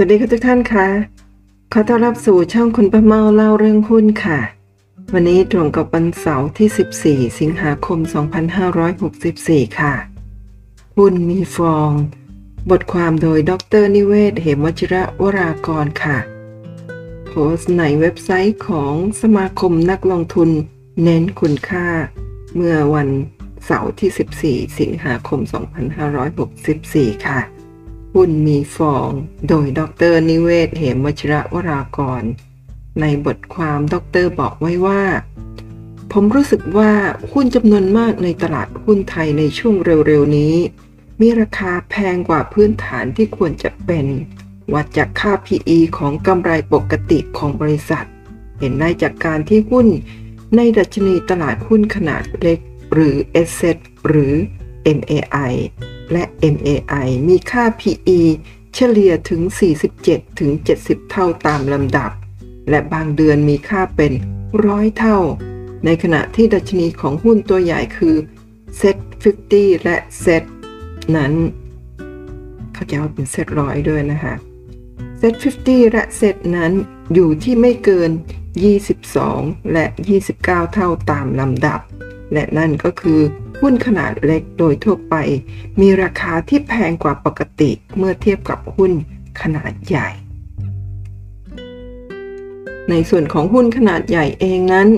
สวัสดีค่ะทุกท่านคะขอต้อนรับสู่ช่องคุณป้าเมาเล่าเรื่องหุ้นค่ะ วันนี้ตรงกับวันเสาร์ที่ 14 สิงหาคม 2564 ค่ะ หุ้นมีฟอง บทความโดยดรนิเวศ เหมวชิระวรากรค่ะ โพสต์ในเว็บไซต์ของสมาคมนักลงทุนเน้นคุณค่า เมื่อวันเสาร์ที่ 14 สิงหาคม 2564 ค่ะ หุ้นมีฟอง โดยดรนิเวศเหมวชระวรากร ในบทความดรบอกไว้ว่า ผมรู้สึกว่าหุ้นจำนวนมากในตลาดหุ้นไทยในช่วงเร็วๆนี้ มีราคาแพงกว่าพื้นฐานที่ควรจะเป็น วัดจากค่า PE ของกำไรปกติของบริษัท เห็นได้จากการที่หุ้นในดัชนีตลาดหุ้นขนาดเล็ก หรือ s s หรือ MAI และ MAI มีค่า PE เฉลี่ยถึง 47 ถึง 70 เท่าตามลำดับ และบางเดือนมีค่าเป็นร้อยเท่า ในขณะที่ดัชนีของหุ้นตัวใหญ่คือ Set 50 และ Set นั้น เขาจะว่าเป็น Set ร้อยด้วยนะคะ Set 50 และ Set นั้นอยู่ที่ไม่เกิน 22 และ 29 เท่าตามลำดับ และนั่นก็คือ หุ้นขนาดเล็กโดยทั่วไป มีราคาที่แพงกว่าปกติเมื่อเทียบกับหุ้นขนาดใหญ่ ในส่วนของหุ้นขนาดใหญ่เองนั้น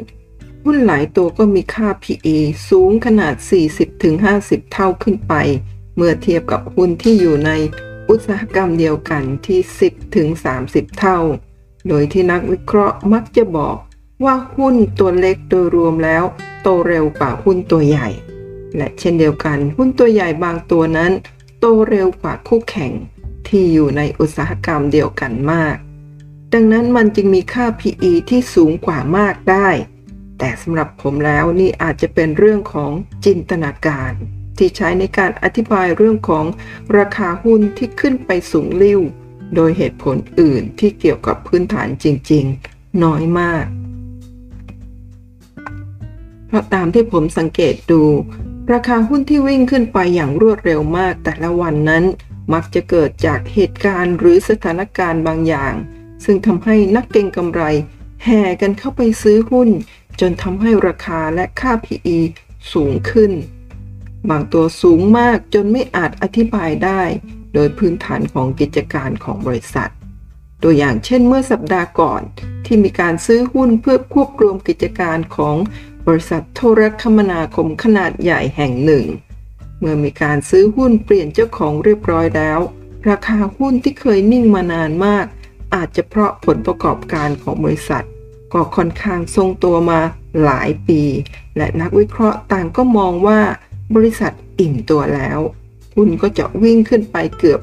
หุ้นหลายตัวก็มีค่า PE สูงขนาด 40-50 เท่าขึ้นไป เมื่อเทียบกับหุ้นที่อยู่ในอุตสาหกรรมเดียวกันที่ 10-30 เท่า โดยที่นักวิเคราะห์มักจะบอกว่าหุ้นตัวเล็กโดยรวมแล้ว โตเร็วกว่าหุ้นตัวใหญ่ และเช่นเดียวกัน หุ้นตัวใหญ่บางตัวนั้น โตเร็วกว่าคู่แข่งที่อยู่ในอุตสาหกรรมเดียวกันมาก ดังนั้นมันจึงมีค่า PE ที่สูงกว่ามากได้ แต่สำหรับผมแล้วนี่อาจจะเป็นเรื่องของจินตนาการ ที่ใช้ในการอธิบายเรื่องของราคาหุ้นที่ขึ้นไปสูงลิ่วโดยเหตุผลอื่นที่เกี่ยวกับพื้นฐานจริง ๆ น้อยมาก เพราะตามที่ผมสังเกตดู ราคาหุ้นที่วิ่งขึ้นไปอย่างรวดเร็วมากแต่ละวันนั้น มักจะเกิดจากเหตุการณ์หรือสถานการณ์บางอย่าง ซึ่งทำให้นักเก็งกำไร แห่กันเข้าไปซื้อหุ้น จนทำให้ราคาและค่า PE สูงขึ้น บางตัวสูงมากจนไม่อาจอธิบายได้ โดยพื้นฐานของกิจการของบริษัท ตัวอย่างเช่นเมื่อสัปดาห์ก่อนที่มีการซื้อหุ้นเพื่อควบรวมกิจการของ บริษัทโทรคมนาคมขนาดใหญ่แห่งหนึ่ง เมื่อมีการซื้อหุ้นเปลี่ยนเจ้าของเรียบร้อยแล้ว ราคาหุ้นที่เคยนิ่งมานานมาก อาจจะเพราะผลประกอบการของบริษัท ก็ค่อนข้างทรงตัวมาหลายปี และนักวิเคราะห์ต่างก็มองว่า บริษัทอิ่มตัวแล้ว หุ้นก็จะวิ่งขึ้นไปเกือบ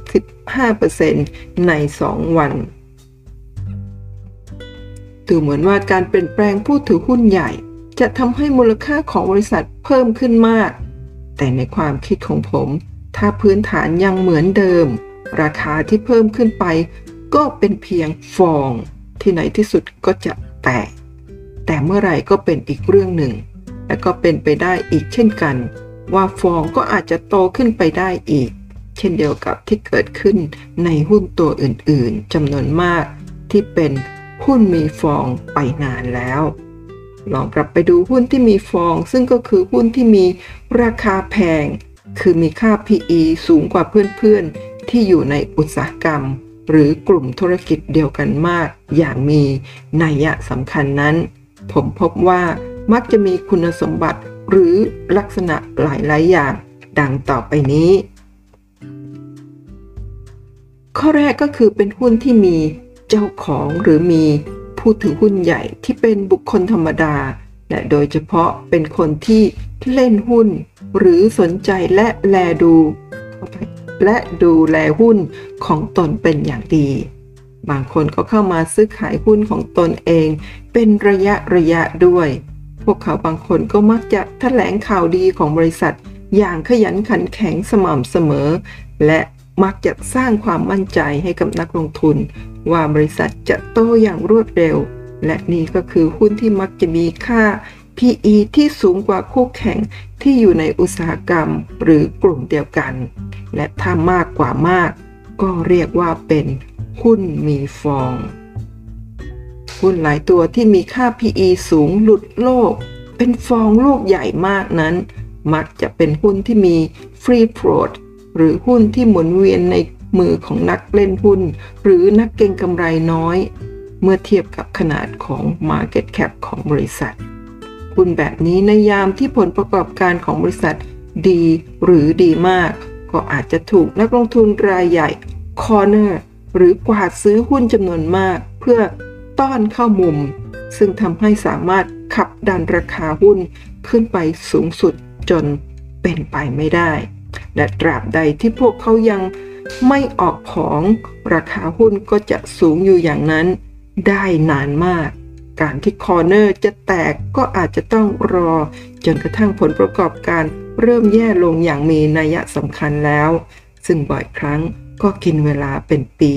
15%ใน 2 วันดูเหมือนว่าการเปลี่ยนแปลงผู้ถือหุ้นใหญ่ จะทำให้มูลค่าของบริษัทเพิ่มขึ้นมาก แต่ในความคิดของผม ถ้าพื้นฐานยังเหมือนเดิม ราคาที่เพิ่มขึ้นไป ก็เป็นเพียงฟอง ที่ไหนที่สุดก็จะแตก แต่เมื่อไหร่ก็เป็นอีกเรื่องหนึ่ง และก็เป็นไปได้อีกเช่นกัน ว่าฟองก็อาจจะโตขึ้นไปได้อีก เช่นเดียวกับที่เกิดขึ้นในหุ้นตัวอื่นๆจำนวนมาก ที่เป็นหุ้นมีฟองไปนานแล้ว ลองกลับไปดูหุ้นที่มีฟอง ซึ่งก็คือหุ้นที่มีราคาแพง คือมีค่า PE สูงกว่าเพื่อนๆ ที่อยู่ในอุตสาหกรรม หรือกลุ่มธุรกิจเดียวกันมาก อย่างมีนัยสำคัญนั้น ผมพบว่ามักจะมีคุณสมบัติหรือลักษณะหลายๆ อย่างดังต่อไปนี้ ข้อแรกก็คือเป็นหุ้นที่มีเจ้าของหรือมี ผู้ถือหุ้นใหญ่ที่เป็นบุคคลธรรมดา และโดยเฉพาะเป็นคนที่เล่นหุ้น หรือสนใจและแลดู และดูแลหุ้นของตนเป็นอย่างดี บางคนก็เข้ามาซื้อขายหุ้นของตนเอง เป็นระยะระยะด้วย พวกเขาบางคนก็มักจะแถลงข่าวดีของบริษัทอย่างขยันขันแข็งสม่ำเสมอ และ มักจะสร้างความมั่นใจให้กับนักลงทุน ว่าบริษัทจะโตอย่างรวดเร็ว และนี่ก็คือหุ้นที่มักจะมีค่า PE ที่สูงกว่าคู่แข่งที่อยู่ในอุตสาหกรรมหรือกลุ่มเดียวกัน และถ้ามากกว่ามาก ก็เรียกว่าเป็นหุ้นมีฟอง หุ้นหลายตัวที่มีค่า PE สูงหลุดโลก เป็นฟองลูกใหญ่มากนั้น มักจะเป็นหุ้นที่มี free float หรือหุ้นที่หมุนเวียนในมือของนักเล่นหุ้น หรือนักเก็งกำไรน้อย เมื่อเทียบกับขนาดของ Market Cap ของบริษัท หุ้นแบบนี้ในยามที่ผลประกอบการของบริษัทดีหรือดีมาก ก็อาจจะถูกนักลงทุนรายใหญ่ Corner หรือกวาดซื้อหุ้นจำนวนมาก เพื่อต้อนเข้ามุม ซึ่งทำให้สามารถขับดันราคาหุ้นขึ้นไปสูงสุดจนเป็นไปไม่ได้ และตราบใดที่พวกเขายังไม่ออกของ ราคาหุ้นก็จะสูงอยู่อย่างนั้น ได้นานมาก การที่คอร์เนอร์จะแตกก็อาจจะต้องรอ จนกระทั่งผลประกอบการเริ่มแย่ลงอย่างมีนัยสำคัญแล้ว ซึ่งบ่อยครั้งก็กินเวลาเป็นปี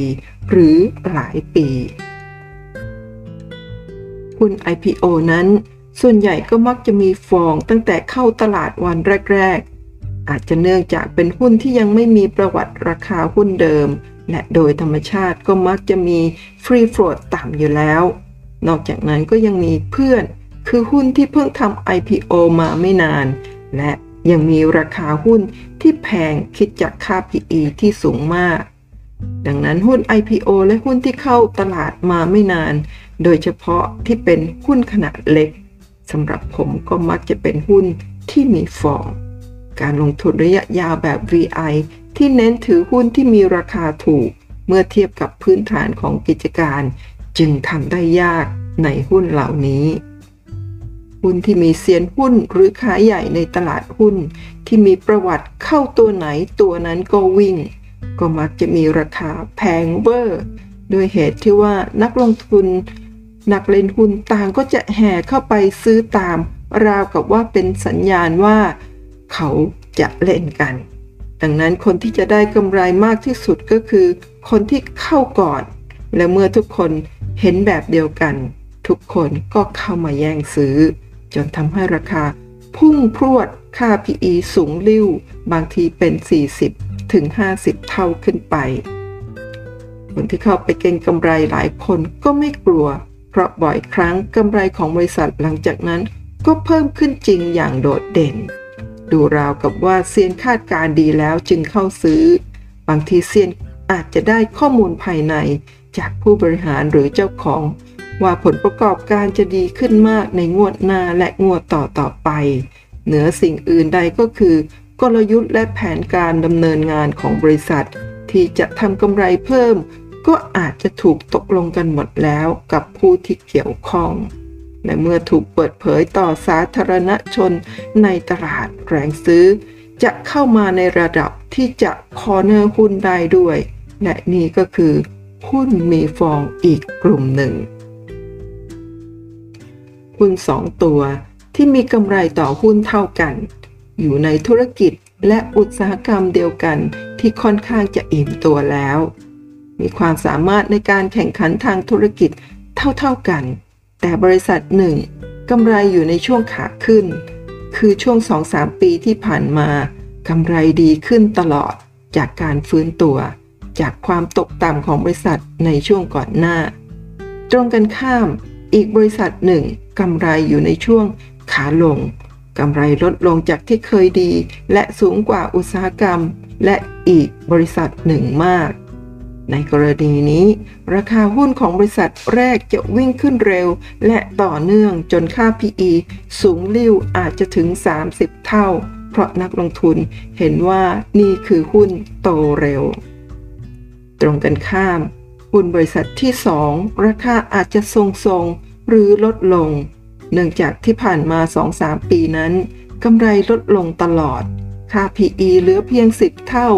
หรือหลายปีหุ้น IPO นั้น ส่วนใหญ่ก็มักจะมีฟองตั้งแต่เข้าตลาดวันแรก อาจจะเนื่องจากเป็นหุ้นที่ยังไม่มีประวัติราคาหุ้นเดิม และโดยธรรมชาติก็มักจะมีฟรีโฟลดต่ำอยู่แล้ว นอกจากนั้นก็ยังมีเพื่อน คือหุ้นที่เพิ่งทำ IPO มาไม่นาน และยังมีราคาหุ้นที่แพงคิดจากค่า PE ที่สูงมาก ดังนั้นหุ้น IPO และหุ้นที่เข้าตลาดมาไม่นาน โดยเฉพาะที่เป็นหุ้นขนาดเล็กสำหรับผมก็มักจะเป็นหุ้นที่มีฟอง การลงทุนระยะยาวแบบ VI ที่เน้นถือหุ้นที่มีราคาถูก เมื่อเทียบกับพื้นฐานของกิจการ จึงทำได้ยากในหุ้นเหล่านี้ หุ้นที่มีเซียนหุ้นหรือขายใหญ่ในตลาดหุ้น ที่มีประวัติเข้าตัวไหนตัวนั้นก็วิ่ง ก็มักจะมีราคาแพงเวอร์โดยเหตุที่ว่านักลงทุน นักเล่นหุ้นต่างก็จะแห่เข้าไปซื้อตาม ราวกับว่าเป็นสัญญาณว่า เขาจะเล่นกัน ดังนั้นคนที่จะได้กำไรมากที่สุดก็คือ คนที่เข้าก่อน และเมื่อทุกคนเห็นแบบเดียวกัน ทุกคนก็เข้ามาแย่งซื้อ จนทำให้ราคา พุ่งพรวดค่า PE สูงลิ่วบางทีเป็น 40 ถึง 50 เท่าขึ้นไป คนที่เข้าไปเก็งกำไรหลายคนก็ไม่กลัว เพราะบ่อยครั้งกำไรของบริษัทหลังจากนั้นก็เพิ่มขึ้นจริงอย่างโดดเด่น ดูราวกับว่าเซียนคาดการดีแล้วจึงเข้าซื้อ บางทีเซียนอาจจะได้ข้อมูลภายในจากผู้บริหารหรือเจ้าของ ว่าผลประกอบการจะดีขึ้นมากในงวดหน้าและงวดต่อต่อไป เหนือสิ่งอื่นใดก็คือกลยุทธ์และแผนการดำเนินงานของบริษัท ที่จะทำกำไรเพิ่ม ก็อาจจะถูกตกลงกันหมดแล้วกับผู้ที่เกี่ยวข้อง และเมื่อถูกเปิดเผยต่อสาธารณชนในตลาดแรงซื้อ จะเข้ามาในระดับที่จะคอเนอร์หุ้นได้ด้วย และนี่ก็คือหุ้นมีฟองอีกกลุ่มหนึ่ง หุ้น 2 ตัวที่มีกำไรต่อหุ้นเท่ากัน อยู่ในธุรกิจและอุตสาหกรรมเดียวกันที่ค่อนข้างจะอิ่มตัวแล้ว มีความสามารถในการแข่งขันทางธุรกิจเท่าๆกัน แต่บริษัทหนึ่งกำไรอยู่ในช่วงขาขึ้น คือช่วง 2-3 ปีที่ผ่านมากำไรดีขึ้นตลอดจากการฟื้นตัว จากความตกต่ำของบริษัทในช่วงก่อนหน้า ตรงกันข้าม อีกบริษัทหนึ่งกำไรอยู่ในช่วงขาลงกำไรลดลงจากที่เคยดี และสูงกว่าอุตสาหกรรม และอีกบริษัทหนึ่งมาก ในกรณีนี้ ราคาหุ้นของบริษัทแรกจะวิ่งขึ้นเร็ว และต่อเนื่องจนค่า PE สูงลิ่วอาจจะถึง 30 เท่า เพราะนักลงทุนเห็นว่านี่คือหุ้นโตเร็ว ตรงกันข้าม หุ้นบริษัทที่ 2 ราคาอาจจะทรงๆ หรือลดลง เนื่องจากที่ผ่านมา 2-3 ปีนั้นกำไรลดลงตลอด ค่า PE เหลือเพียง 10 เท่า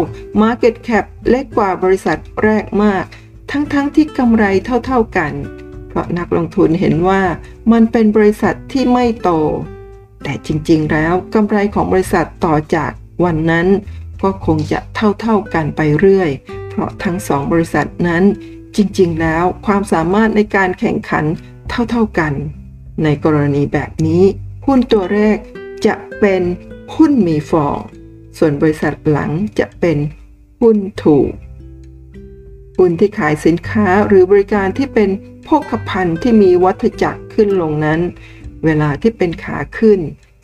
Market Cap เล็กกว่าบริษัทแรกมาก ทั้งๆทที่กำไรเท่าๆกัน เพราะนักลงทุนเห็นว่ามันเป็นบริษัทที่ไม่โต แต่จริงๆ แล้วกำไรของบริษัทต่อจากวันนั้น ก็คงจะเท่าๆกันไปเรื่อย เพราะทั้งสองบริษัทนั้นจริงๆ แล้วความสามารถในการแข่งขันเท่าๆกัน ในกรณีแบบนี้ หุ้นตัวแรกจะเป็นหุ้นมีฟอง ส่วนบริษัทหลังจะเป็นหุ้นถูก หุ้นที่ขายสินค้าหรือบริการที่เป็นโภคภัณฑ์ที่มีวัฏจักรขึ้นลงนั้น เวลาที่เป็นขาขึ้น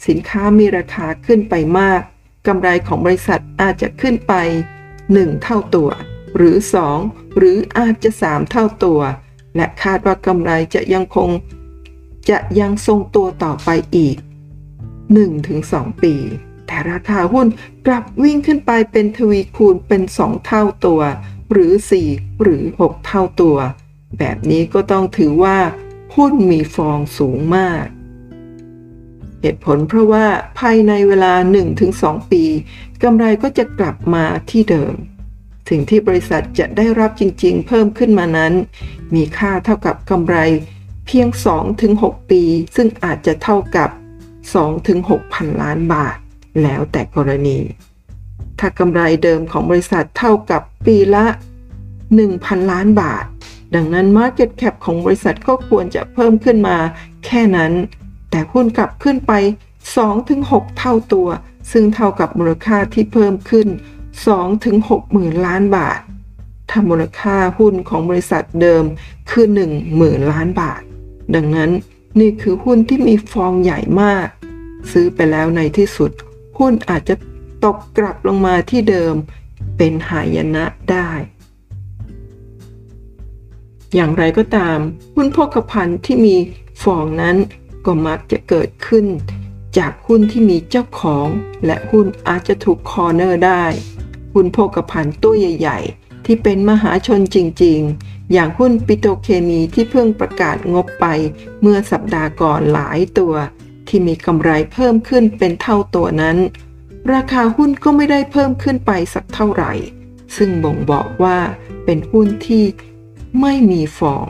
สินค้ามีราคาขึ้นไปมากกำไรของบริษัทอาจจะขึ้นไป 1 เท่าตัว หรือ 2 หรืออาจจะ 3 เท่าตัว และคาดว่ากำไรจะยังคง จะยังทรงตัวต่อไปอีก 1-2 ปี แต่ราคาหุ้นกลับวิ่งขึ้นไปเป็นทวีคูณเป็น 2 เท่าตัว หรือ 4 หรือ 6 เท่าตัว แบบนี้ก็ต้องถือว่า หุ้นมีฟองสูงมาก เหตุผลเพราะว่าภายในเวลา 1-2 ปีกำไรก็จะกลับมาที่เดิมสิ่งที่บริษัทจะได้รับจริงๆ เพิ่มขึ้นมานั้น มีค่าเท่ากับกำไรเพียง 2-6 ปี ซึ่งอาจจะเท่ากับ 2-6 พันล้านบาท แล้วแต่กรณี ถ้ากำไรเดิมของบริษัทเท่ากับปีละ 1,000 ล้านบาท ดังนั้น Market Cap ของบริษัทก็ควรจะเพิ่มขึ้นมา แค่นั้น แต่หุ้นกลับขึ้นไป 2-6 เท่าตัว ซึ่งเท่ากับมูลค่าที่เพิ่มขึ้น 2-6หมื่นล้านบาท ถ้ามูลค่าหุ้นของบริษัทเดิมคือ 1 หมื่นล้านบาท ดังนั้นนี่คือหุ้นที่มีฟองใหญ่มาก ซื้อไปแล้วในที่สุด หุ้นอาจจะตกกลับลงมาที่เดิมเป็นหายนะได้ อย่างไรก็ตาม หุ้นโภคภัณฑ์ที่มีฟองนั้นก็มักจะเกิดขึ้น จากหุ้นที่มีเจ้าของ และหุ้นอาจจะถูกคอเนอร์ได้ หุ้นโภคภัณฑ์ตัวใหญ่ ๆ ที่เป็นมหาชนจริง ๆ อย่างหุ้นปิโตเคมีที่เพิ่งประกาศงบไปเมื่อสัปดาห์ก่อนหลายตัว ที่มีกำไรเพิ่มขึ้นเป็นเท่าตัวนั้น ราคาหุ้นก็ไม่ได้เพิ่มขึ้นไปสักเท่าไหร่ ซึ่งบ่งบอกว่าเป็นหุ้นที่ไม่มีฟอง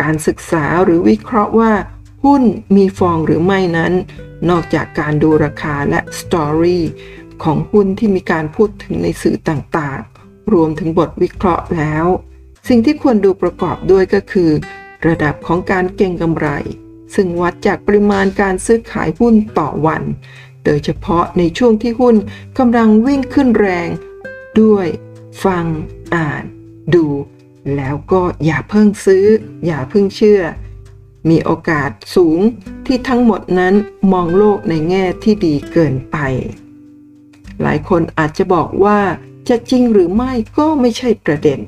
การศึกษาหรือวิเคราะห์ว่า หุ้นมีฟองหรือไม่นั้น นอกจากการดูราคาและสตอรี่ของหุ้นที่มีการพูดถึงในสื่อต่างๆ รวมถึงบทวิเคราะห์แล้ว สิ่งที่ควรดูประกอบด้วยก็คือ ระดับของการเก็งกำไร ซึ่งวัดจากปริมาณการซื้อขายหุ้นต่อวัน โดยเฉพาะในช่วงที่หุ้นกำลังวิ่งขึ้นแรง ด้วย ฟัง อ่าน ดู แล้วก็อย่าเพิ่งซื้อ อย่าเพิ่งเชื่อ มีโอกาสสูงที่ทั้งหมดนั้นมองโลกในแง่ที่ดีเกินไป หลายคนอาจจะบอกว่าจะจริงหรือไม่ก็ไม่ใช่ประเด็น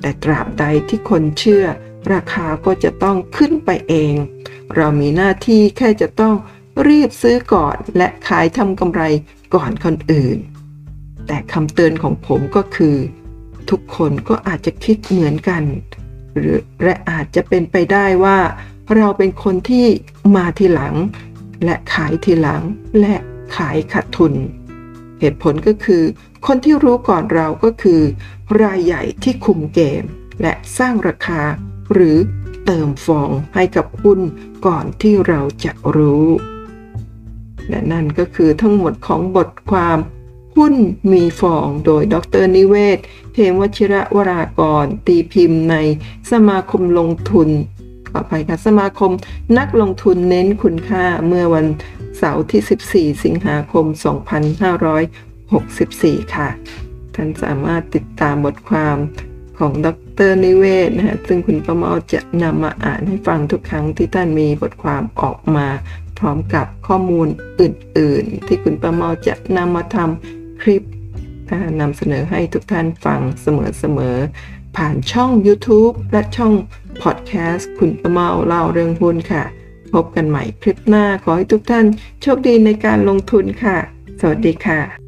แต่ตราบใดที่คนเชื่อ ราคาก็จะต้องขึ้นไปเอง เรามีหน้าที่แค่จะต้องรีบซื้อก่อนและขายทำกำไรก่อนคนอื่น แต่คำเตือนของผมก็คือ ทุกคนก็อาจจะคิดเหมือนกัน หรือและอาจจะเป็นไปได้ว่า เราเป็นคนที่มาทีหลัง และขายทีหลังและขายขาดทุน เหตุผลก็คือ คนที่รู้ก่อนเราก็คือ รายใหญ่ที่คุมเกม และสร้างราคา หรือเติมฟองให้กับหุ้นก่อนที่เราจะรู้และนั่นก็คือทั้งหมดของบทความหุ้นมีฟองโดยดรนิเวศ เทมวชิระวรากร ตีพิมพ์ในสมาคมลงทุนอภัยค่ะสมาคมนักลงทุนเน้นคุณค่าเมื่อวันเสาร์ที่ 14 สิงหาคม 2564 ค่ะ ท่านสามารถติดตามบทความของด รนิเวศนะฮะซึ่งคุณประเมาจะนำมาอ่านให้ฟังทุกครั้งที่ท่านมีบทความออกมา พร้อมกับข้อมูลอื่นๆ ที่คุณประเมาจะนำมาทำคลิปนำเสนอให้ทุกท่านฟังเสมอๆ ผ่านช่อง YouTube และช่องพอดแคสต์คุณประเมาเล่าเรื่องหุ้นค่ะ พบกันใหม่คลิปหน้าขอให้ทุกท่านโชคดีในการลงทุนค่ะ สวัสดีค่ะ